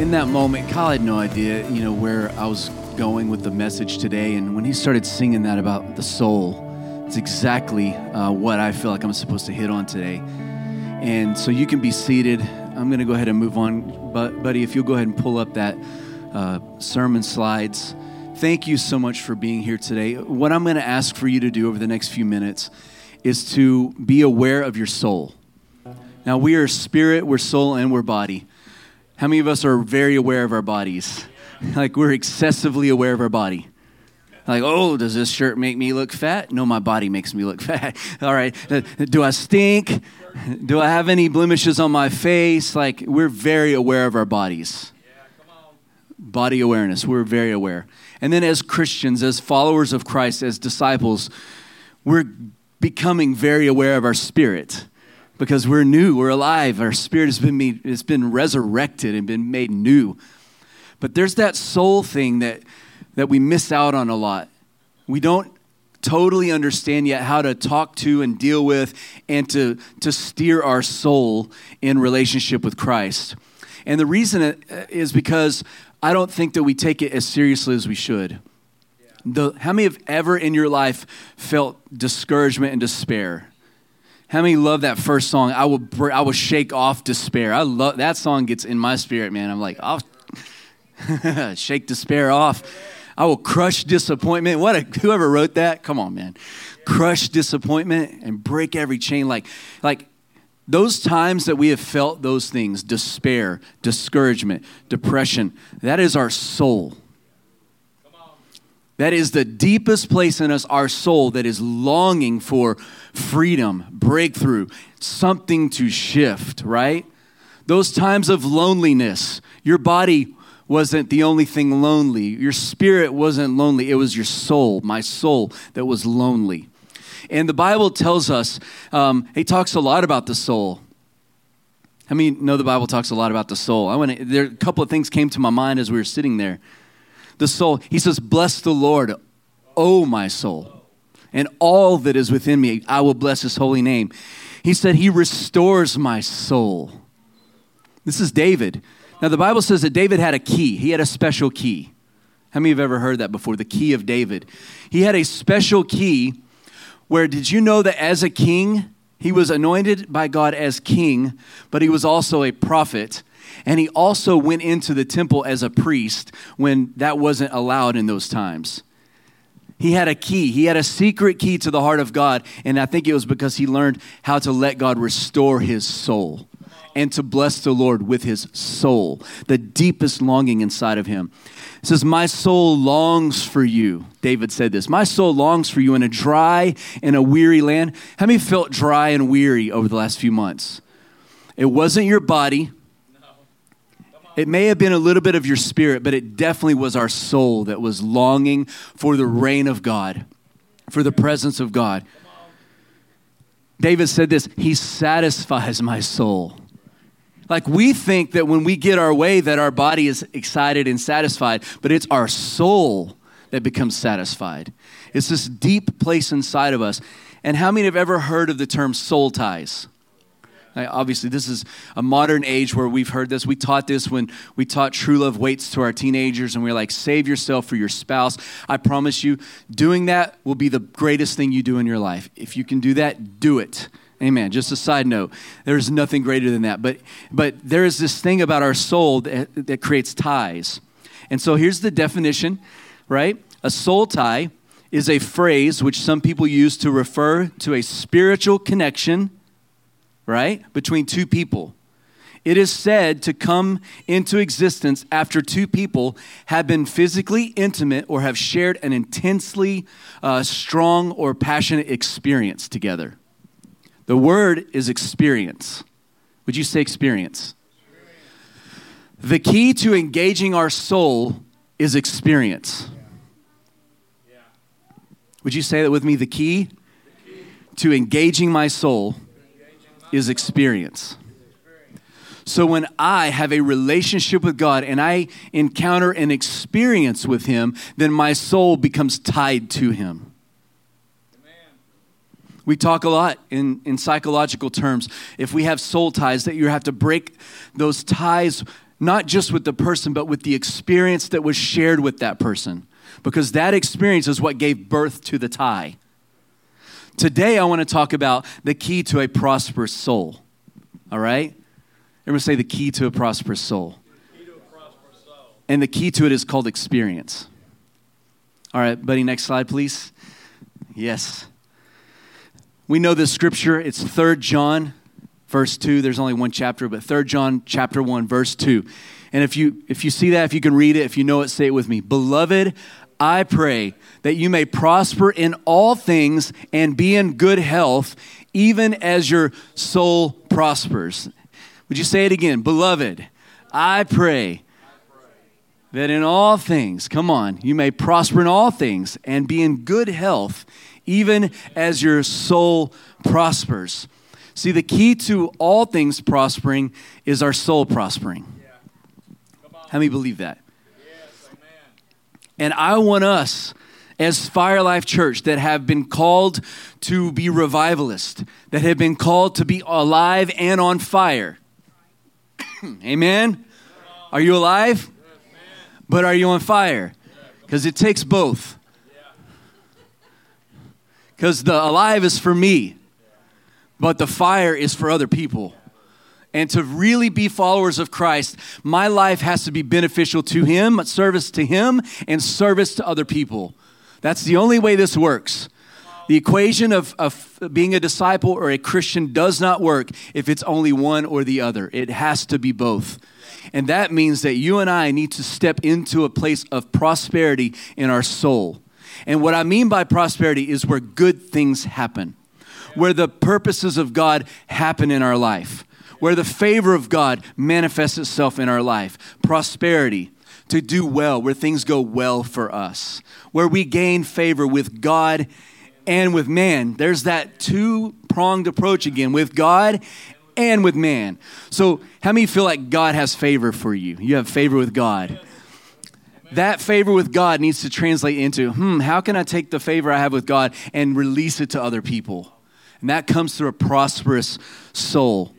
in, that moment, Kyle had no idea, you know, where I was going with the message today. And when he started singing that about the soul, it's exactly uh, what I feel like I'm supposed to hit on today. And so you can be seated. I'm going to go ahead and move on. But, buddy, if you'll go ahead and pull up that uh, sermon slides. Thank you so much for being here today. What I'm going to ask for you to do over the next few minutes is to be aware of your soul. Now, we are spirit, we're soul, and we're body. How many of us are very aware of our bodies? Like, we're excessively aware of our body. Like, oh, does this shirt make me look fat? No, my body makes me look fat. All right. Uh, do I stink? Do I have any blemishes on my face? Like, we're very aware of our bodies. Body awareness. We're very aware. And then, as Christians, as followers of Christ, as disciples, we're becoming very aware of our spirit because we're new, we're alive. Our spirit has been, made, has been resurrected and been made new. But there's that soul thing that, that we miss out on a lot. We don't totally understand yet how to talk to and deal with and to, to steer our soul in relationship with Christ. And the reason uh, is because I don't think that we take it as seriously as we should. The, how many have ever in your life felt discouragement and despair? How many love that first song? I will, I will shake off despair. I love that song. Gets in my spirit, man. I'm like, I'll shake despair off. I will crush disappointment. What a, whoever wrote that? Come on, man. Crush disappointment and break every chain. Like, like those times that we have felt those things, despair, discouragement, depression, that is our soul. That is the deepest place in us, our soul, that is longing for freedom, breakthrough, something to shift, right? Those times of loneliness, your body wasn't the only thing lonely. Your spirit wasn't lonely. It was your soul, my soul, that was lonely. And the Bible tells us, um, it talks a lot about the soul. I mean, know the Bible talks a lot about the soul? I want there a couple of things came to my mind as we were sitting there the soul. He says, Bless the Lord, O my soul, and all that is within me. I will bless his holy name. He said, He restores my soul. This is David. Now, the Bible says that David had a key, he had a special key. How many have ever heard that before? The key of David. He had a special key where, did you know that as a king, he was anointed by God as king, but he was also a prophet. And he also went into the temple as a priest when that wasn't allowed in those times. He had a key. He had a secret key to the heart of God. And I think it was because he learned how to let God restore his soul and to bless the Lord with his soul, the deepest longing inside of him. It says, My soul longs for you. David said this. My soul longs for you in a dry and a weary land. How many felt dry and weary over the last few months? It wasn't your body, it may have been a little bit of your spirit, but it definitely was our soul that was longing for the reign of God, for the presence of God. David said this He satisfies my soul. Like we think that when we get our way, that our body is excited and satisfied, but it's our soul that becomes satisfied. It's this deep place inside of us. And how many have ever heard of the term soul ties? Obviously, this is a modern age where we've heard this. We taught this when we taught True Love Waits to our teenagers, and we are like, save yourself for your spouse. I promise you, doing that will be the greatest thing you do in your life. If you can do that, do it. Amen. Just a side note, there's nothing greater than that. But, but there is this thing about our soul that, that creates ties. And so here's the definition, right? A soul tie is a phrase which some people use to refer to a spiritual connection right, between two people. It is said to come into existence after two people have been physically intimate or have shared an intensely uh, strong or passionate experience together. The word is experience. Would you say experience? The key to engaging our soul is experience. Would you say that with me? The key to engaging my soul is experience. So when I have a relationship with God and I encounter an experience with Him, then my soul becomes tied to Him. We talk a lot in, in psychological terms. If we have soul ties, that you have to break those ties not just with the person, but with the experience that was shared with that person. Because that experience is what gave birth to the tie. Today, I want to talk about the key to a prosperous soul. All right? Everyone say the key to a prosperous soul. And the key to it is called experience. All right, buddy, next slide, please. Yes. We know this scripture. It's 3 John, verse 2. There's only one chapter, but 3 John, chapter 1, verse 2. And if you if you see that, if you can read it, if you know it, say it with me. Beloved, I pray that you may prosper in all things and be in good health, even as your soul prospers. Would you say it again? Beloved, I pray that in all things, come on, you may prosper in all things and be in good health, even as your soul prospers. See, the key to all things prospering is our soul prospering. How many believe that? And I want us as Fire Life Church that have been called to be revivalist, that have been called to be alive and on fire. Amen? Are you alive? But are you on fire? Because it takes both. Because the alive is for me, but the fire is for other people. And to really be followers of Christ, my life has to be beneficial to Him, service to Him, and service to other people. That's the only way this works. The equation of, of being a disciple or a Christian does not work if it's only one or the other. It has to be both. And that means that you and I need to step into a place of prosperity in our soul. And what I mean by prosperity is where good things happen, where the purposes of God happen in our life where the favor of God manifests itself in our life. Prosperity, to do well, where things go well for us, where we gain favor with God and with man. There's that two pronged approach again with God and with man. So, how many feel like God has favor for you? You have favor with God. That favor with God needs to translate into, hmm, how can I take the favor I have with God and release it to other people? And that comes through a prosperous soul.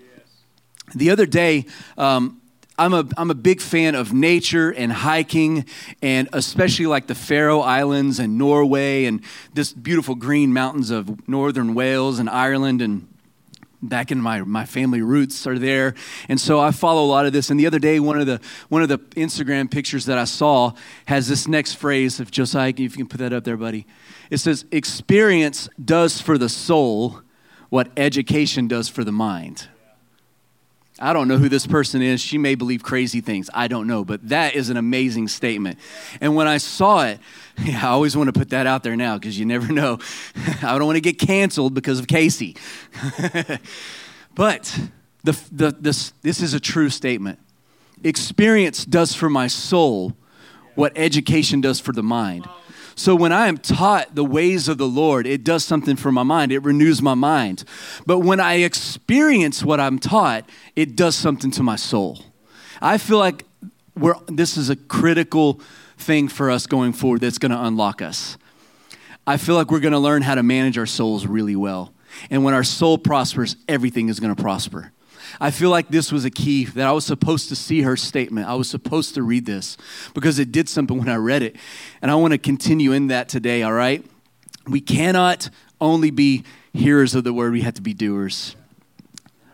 The other day, um, I'm a, I'm a big fan of nature and hiking, and especially like the Faroe Islands and Norway and this beautiful green mountains of northern Wales and Ireland and back in my, my family roots are there. And so i follow a lot of this. And the other day one of the one of the instagram pictures that i saw has this next phrase of josiah if you can put that up there buddy. It says experience does for the soul what education does for the mind I don't know who this person is. She may believe crazy things. I don't know. But that is an amazing statement. And when I saw it, yeah, I always want to put that out there now because you never know. I don't want to get canceled because of Casey. but the, the, this, this is a true statement. Experience does for my soul what education does for the mind. So when I am taught the ways of the Lord, it does something for my mind. It renews my mind. But when I experience what I'm taught, it does something to my soul. I feel like we're, this is a critical thing for us going forward that's going to unlock us. I feel like we're going to learn how to manage our souls really well. And when our soul prospers, everything is going to prosper. I feel like this was a key that I was supposed to see her statement. I was supposed to read this because it did something when I read it. And I want to continue in that today, all right? We cannot only be hearers of the word, we have to be doers.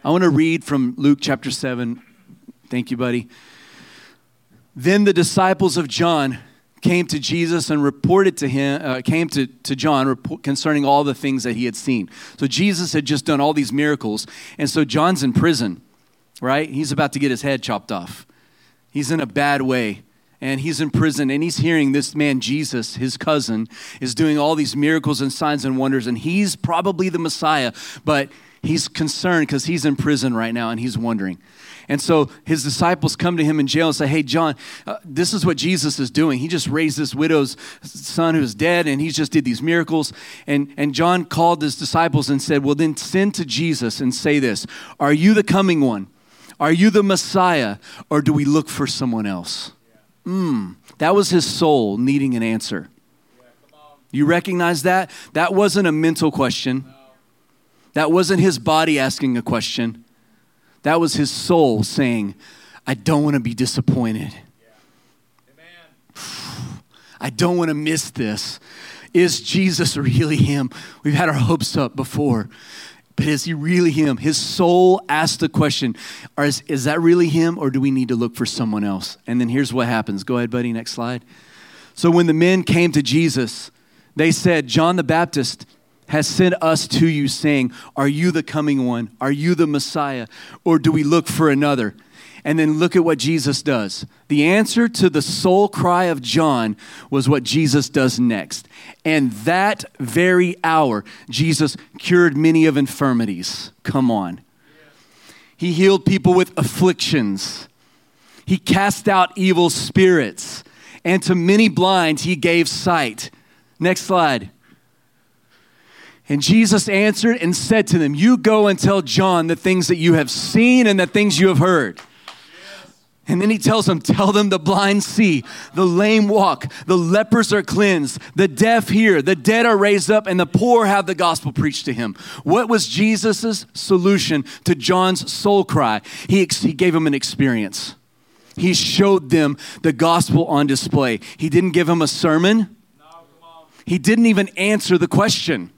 I want to read from Luke chapter 7. Thank you, buddy. Then the disciples of John came to Jesus and reported to him, uh, came to, to John report, concerning all the things that he had seen. So Jesus had just done all these miracles. And so John's in prison, right? He's about to get his head chopped off. He's in a bad way. And he's in prison and he's hearing this man, Jesus, his cousin, is doing all these miracles and signs and wonders. And he's probably the Messiah, but he's concerned because he's in prison right now and he's wondering. And so his disciples come to him in jail and say, Hey, John, uh, this is what Jesus is doing. He just raised this widow's son who's dead, and he just did these miracles. And, and John called his disciples and said, Well, then send to Jesus and say this Are you the coming one? Are you the Messiah, or do we look for someone else? Mm, that was his soul needing an answer. You recognize that? That wasn't a mental question. That wasn't his body asking a question. That was his soul saying, I don't want to be disappointed. I don't want to miss this. Is Jesus really him? We've had our hopes up before, but is he really him? His soul asked the question is, is that really him, or do we need to look for someone else? And then here's what happens. Go ahead, buddy, next slide. So when the men came to Jesus, they said, John the Baptist has sent us to you, saying, Are you the coming one? Are you the Messiah? Or do we look for another? And then look at what Jesus does. The answer to the soul cry of John was what Jesus does next. And that very hour, Jesus cured many of infirmities. Come on. He healed people with afflictions. He cast out evil spirits. And to many blinds, he gave sight. Next slide. And Jesus answered and said to them, You go and tell John the things that you have seen and the things you have heard. And then he tells them, Tell them the blind see, the lame walk, the lepers are cleansed, the deaf hear, the dead are raised up, and the poor have the gospel preached to him. What was Jesus' solution to John's soul cry? He, ex- he gave him an experience. He showed them the gospel on display. He didn't give him a sermon, he didn't even answer the question.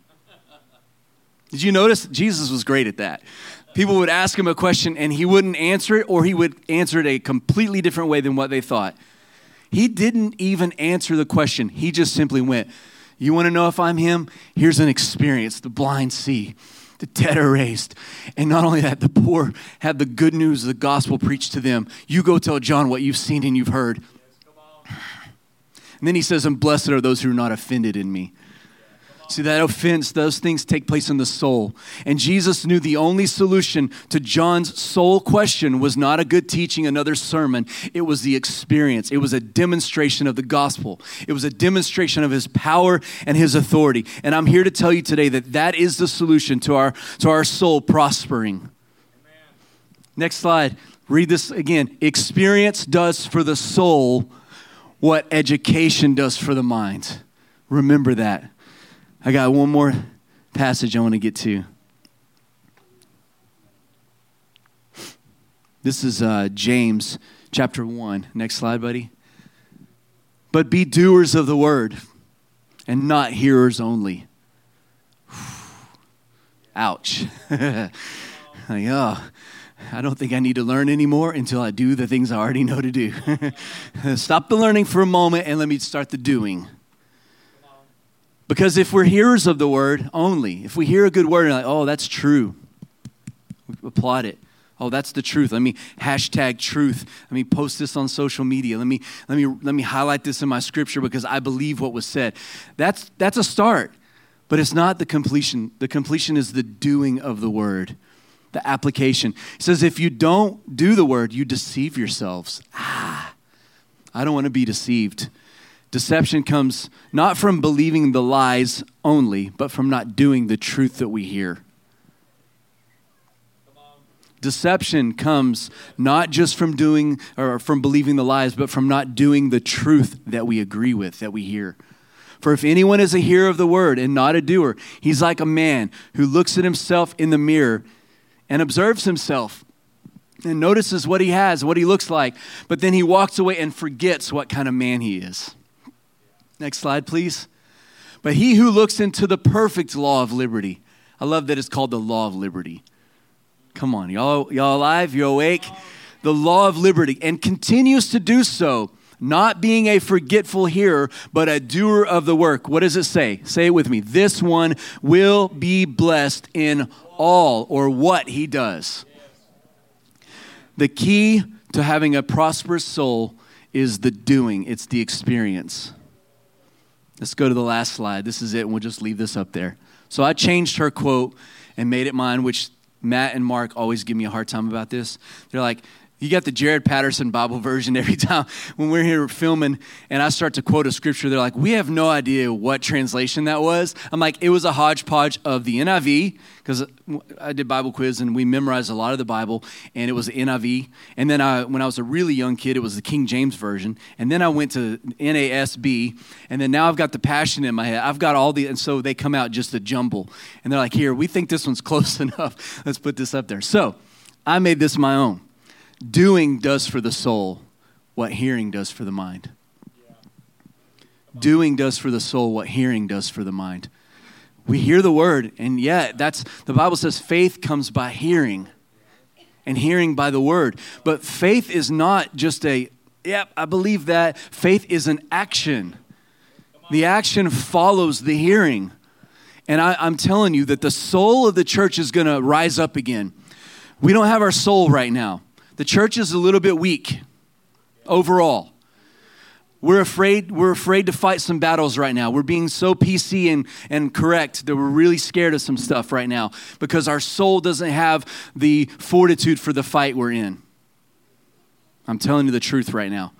Did you notice? Jesus was great at that. People would ask him a question and he wouldn't answer it, or he would answer it a completely different way than what they thought. He didn't even answer the question. He just simply went, You want to know if I'm him? Here's an experience. The blind see, the dead are raised. And not only that, the poor have the good news of the gospel preached to them. You go tell John what you've seen and you've heard. And then he says, And blessed are those who are not offended in me. See, that offense, those things take place in the soul. And Jesus knew the only solution to John's soul question was not a good teaching, another sermon. It was the experience. It was a demonstration of the gospel. It was a demonstration of his power and his authority. And I'm here to tell you today that that is the solution to our, to our soul prospering. Amen. Next slide. Read this again. Experience does for the soul what education does for the mind. Remember that. I got one more passage I want to get to. This is uh, James chapter 1. Next slide, buddy. But be doers of the word and not hearers only. Ouch. like, oh, I don't think I need to learn anymore until I do the things I already know to do. Stop the learning for a moment and let me start the doing. Because if we're hearers of the word only, if we hear a good word and like, oh, that's true, we applaud it. Oh, that's the truth. Let me hashtag truth. Let me post this on social media. Let me let me let me highlight this in my scripture because I believe what was said. That's that's a start, but it's not the completion. The completion is the doing of the word, the application. It says, if you don't do the word, you deceive yourselves. Ah, I don't want to be deceived. Deception comes not from believing the lies only, but from not doing the truth that we hear. Deception comes not just from doing or from believing the lies, but from not doing the truth that we agree with, that we hear. For if anyone is a hearer of the word and not a doer, he's like a man who looks at himself in the mirror and observes himself and notices what he has, what he looks like, but then he walks away and forgets what kind of man he is. Next slide, please. But he who looks into the perfect law of liberty, I love that it's called the law of liberty. Come on, y'all, y'all alive? You awake? The law of liberty, and continues to do so, not being a forgetful hearer, but a doer of the work. What does it say? Say it with me. This one will be blessed in all or what he does. The key to having a prosperous soul is the doing, it's the experience. Let's go to the last slide. This is it, and we'll just leave this up there. So I changed her quote and made it mine, which Matt and Mark always give me a hard time about this. They're like, You got the Jared Patterson Bible version every time when we're here filming and I start to quote a scripture, they're like, we have no idea what translation that was. I'm like, it was a hodgepodge of the NIV, because I did Bible quiz and we memorized a lot of the Bible, and it was the NIV. And then I, when I was a really young kid, it was the King James Version. And then I went to NASB, and then now I've got the Passion in my head. I've got all the, and so they come out just a jumble. And they're like, here, we think this one's close enough. Let's put this up there. So I made this my own. Doing does for the soul what hearing does for the mind. Doing does for the soul what hearing does for the mind. We hear the word, and yet that's the Bible says faith comes by hearing, and hearing by the word. But faith is not just a, yep, I believe that. Faith is an action. The action follows the hearing. And I, am telling you that the soul of the church is going to rise up again. We don't have our soul right now. The church is a little bit weak overall. We're afraid, we're afraid to fight some battles right now. We're being so PC and, and correct that we're really scared of some stuff right now because our soul doesn't have the fortitude for the fight we're in. I'm telling you the truth right now.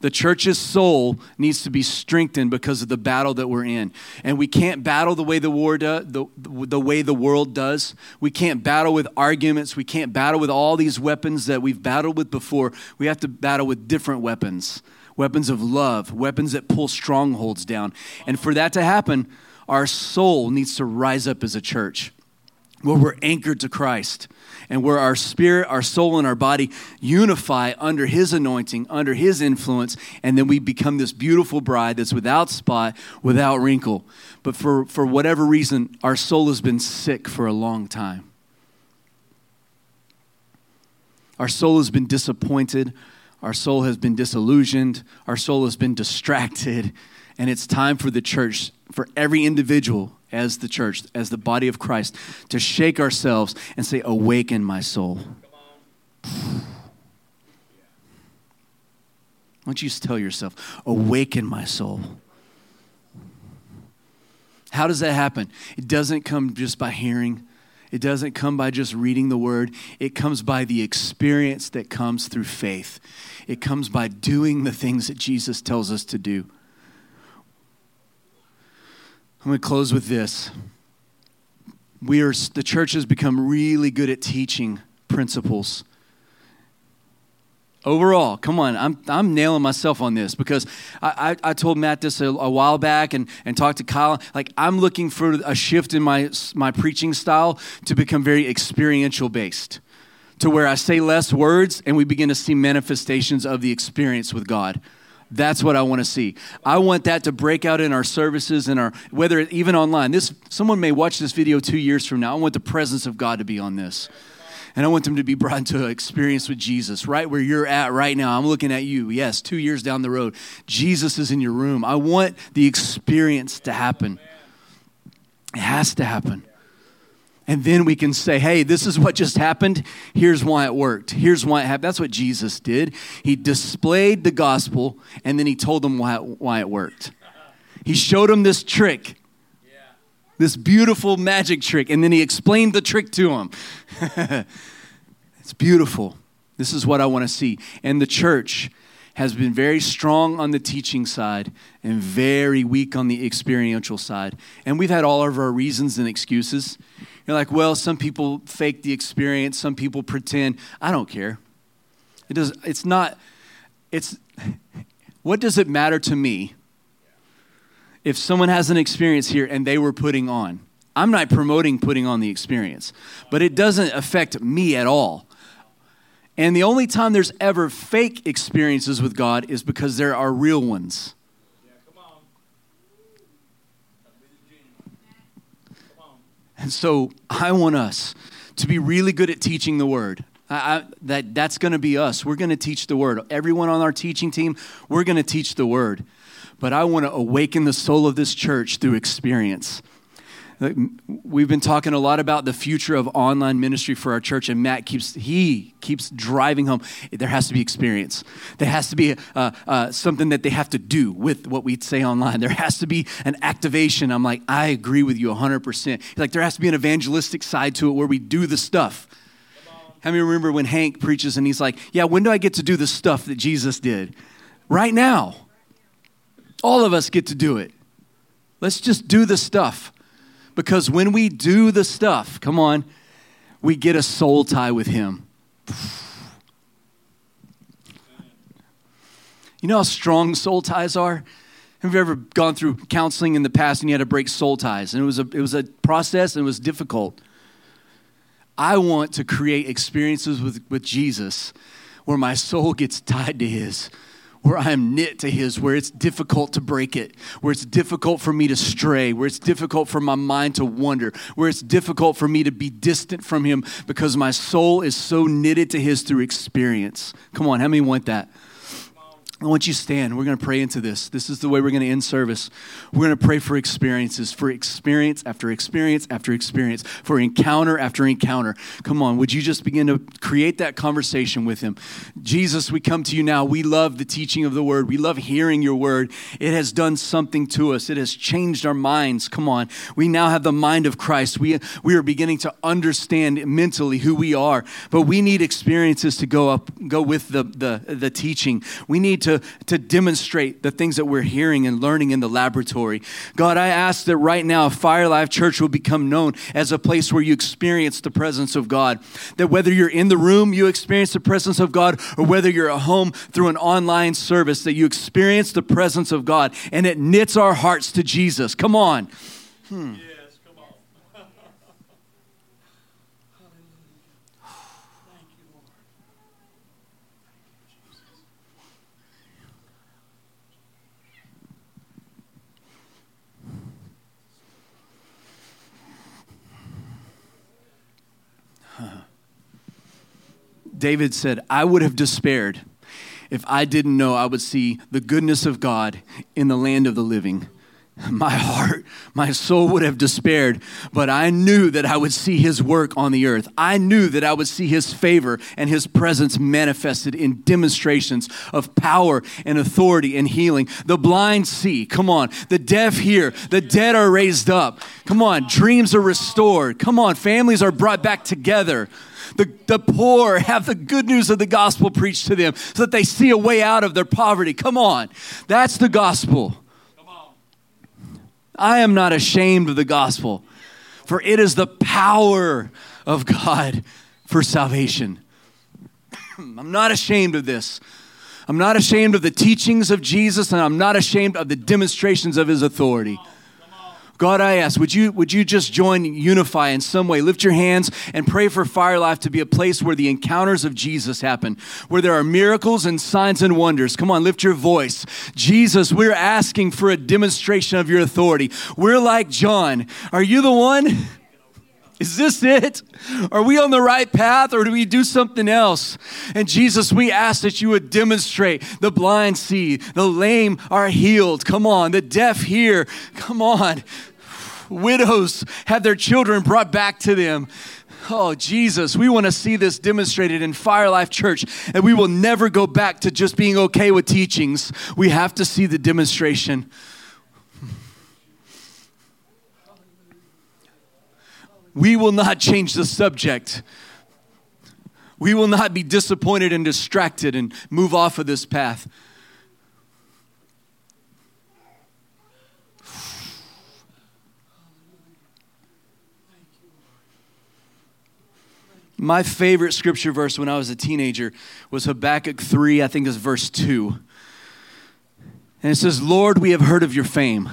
The church's soul needs to be strengthened because of the battle that we're in. And we can't battle the way the, war do, the, the way the world does. We can't battle with arguments. We can't battle with all these weapons that we've battled with before. We have to battle with different weapons weapons of love, weapons that pull strongholds down. And for that to happen, our soul needs to rise up as a church where we're anchored to Christ and where our spirit, our soul, and our body unify under His anointing, under His influence, and then we become this beautiful bride that's without spot, without wrinkle. But for, for whatever reason, our soul has been sick for a long time. Our soul has been disappointed. Our soul has been disillusioned. Our soul has been distracted. And it's time for the church, for every individual as the church, as the body of Christ, to shake ourselves and say, Awaken my soul. Why don't you just tell yourself, Awaken my soul? How does that happen? It doesn't come just by hearing. It doesn't come by just reading the word. It comes by the experience that comes through faith. It comes by doing the things that Jesus tells us to do. I'm going to close with this. We are, the church has become really good at teaching principles. Overall, come on, I'm, I'm nailing myself on this because I, I, I told Matt this a, a, while back and, and talked to Kyle. Like, I'm looking for a shift in my, my preaching style to become very experiential based, to where I say less words and we begin to see manifestations of the experience with God. That's what I want to see. I want that to break out in our services and our whether even online. This someone may watch this video 2 years from now. I want the presence of God to be on this. And I want them to be brought into an experience with Jesus, right where you're at right now. I'm looking at you. Yes, 2 years down the road. Jesus is in your room. I want the experience to happen. It has to happen. And then we can say, hey, this is what just happened. Here's why it worked. Here's why it happened. That's what Jesus did. He displayed the gospel and then he told them why, why it worked. He showed them this trick, this beautiful magic trick, and then he explained the trick to them. it's beautiful. This is what I want to see. And the church has been very strong on the teaching side and very weak on the experiential side. And we've had all of our reasons and excuses. You're like, well, some people fake the experience, some people pretend. I don't care. It does, it's not, it's, what does it matter to me if someone has an experience here and they were putting on? I'm not promoting putting on the experience, but it doesn't affect me at all. And the only time there's ever fake experiences with God is because there are real ones. And so I want us to be really good at teaching the word. I, I, that, that's going to be us. We're going to teach the word. Everyone on our teaching team, we're going to teach the word. But I want to awaken the soul of this church through experience. We've been talking a lot about the future of online ministry for our church, and Matt keeps he keeps driving home. There has to be experience. There has to be uh, uh, something that they have to do with what we say online. There has to be an activation. I'm like, I agree with you 100. percent Like there has to be an evangelistic side to it where we do the stuff. How many remember when Hank preaches and he's like, Yeah, when do I get to do the stuff that Jesus did? Right now. All of us get to do it. Let's just do the stuff. Because when we do the stuff, come on, we get a soul tie with Him. You know how strong soul ties are? Have you ever gone through counseling in the past and you had to break soul ties? And it was a, it was a process and it was difficult. I want to create experiences with, with Jesus where my soul gets tied to His where I am knit to His, where it's difficult to break it, where it's difficult for me to stray, where it's difficult for my mind to wander, where it's difficult for me to be distant from Him because my soul is so knitted to His through experience. Come on, how many want that? I want you to stand. We're going to pray into this. This is the way we're going to end service. We're going to pray for experiences, for experience after experience after experience, for encounter after encounter. Come on, would you just begin to create that conversation with Him? Jesus, we come to you now. We love the teaching of the Word, we love hearing your Word. It has done something to us, it has changed our minds. Come on. We now have the mind of Christ. We, we are beginning to understand mentally who we are, but we need experiences to go up, go with the, the, the teaching. We need to to, to demonstrate the things that we're hearing and learning in the laboratory. God, I ask that right now Fire Life Church will become known as a place where you experience the presence of God. That whether you're in the room, you experience the presence of God, or whether you're at home through an online service, that you experience the presence of God and it knits our hearts to Jesus. Come on. Hmm. David said, I would have despaired if I didn't know I would see the goodness of God in the land of the living. My heart, my soul would have despaired, but I knew that I would see his work on the earth. I knew that I would see his favor and his presence manifested in demonstrations of power and authority and healing. The blind see, come on. The deaf hear, the dead are raised up. Come on, dreams are restored. Come on, families are brought back together. The, the poor have the good news of the gospel preached to them so that they see a way out of their poverty. Come on. That's the gospel. I am not ashamed of the gospel, for it is the power of God for salvation. I'm not ashamed of this. I'm not ashamed of the teachings of Jesus, and I'm not ashamed of the demonstrations of his authority. God, I ask, would you, would you just join, unify in some way? Lift your hands and pray for Fire Life to be a place where the encounters of Jesus happen, where there are miracles and signs and wonders. Come on, lift your voice. Jesus, we're asking for a demonstration of your authority. We're like John. Are you the one? Is this it? Are we on the right path or do we do something else? And Jesus, we ask that you would demonstrate the blind see, the lame are healed. Come on, the deaf hear. Come on widows have their children brought back to them. Oh, Jesus, we want to see this demonstrated in Fire Life Church, and we will never go back to just being okay with teachings. We have to see the demonstration. We will not change the subject. We will not be disappointed and distracted and move off of this path. My favorite scripture verse when I was a teenager was Habakkuk 3, I think is verse 2. And it says, Lord, we have heard of your fame.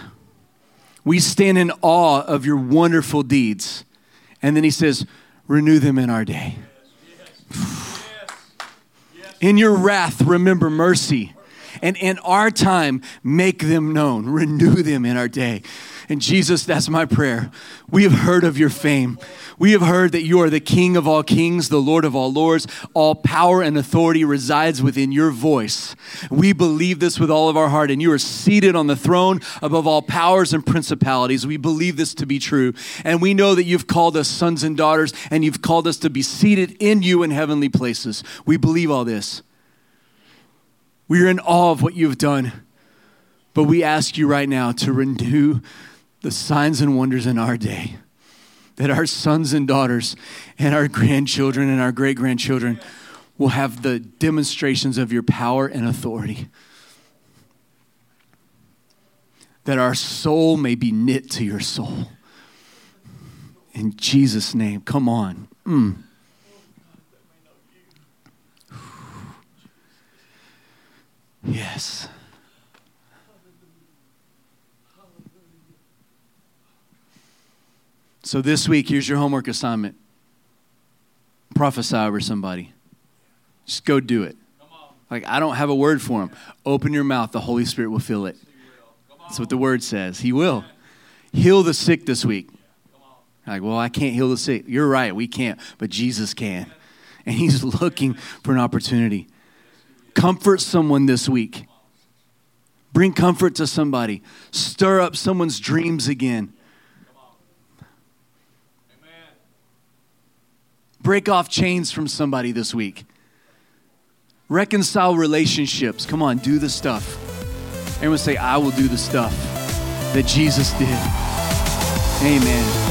We stand in awe of your wonderful deeds. And then he says, renew them in our day. In your wrath, remember mercy. And in our time, make them known. Renew them in our day. And Jesus, that's my prayer. We have heard of your fame. We have heard that you are the King of all kings, the Lord of all lords. All power and authority resides within your voice. We believe this with all of our heart, and you are seated on the throne above all powers and principalities. We believe this to be true. And we know that you've called us sons and daughters, and you've called us to be seated in you in heavenly places. We believe all this. We are in awe of what you've done. But we ask you right now to renew the signs and wonders in our day that our sons and daughters and our grandchildren and our great grandchildren will have the demonstrations of your power and authority. That our soul may be knit to your soul. In Jesus' name, come on. Mm. Yes. So this week, here's your homework assignment prophesy over somebody. Just go do it. Like, I don't have a word for him. Open your mouth, the Holy Spirit will fill it. That's what the word says. He will. Heal the sick this week. Like, well, I can't heal the sick. You're right, we can't, but Jesus can. And He's looking for an opportunity. Comfort someone this week. Bring comfort to somebody. Stir up someone's dreams again. Break off chains from somebody this week. Reconcile relationships. Come on, do the stuff. Everyone say, I will do the stuff that Jesus did. Amen.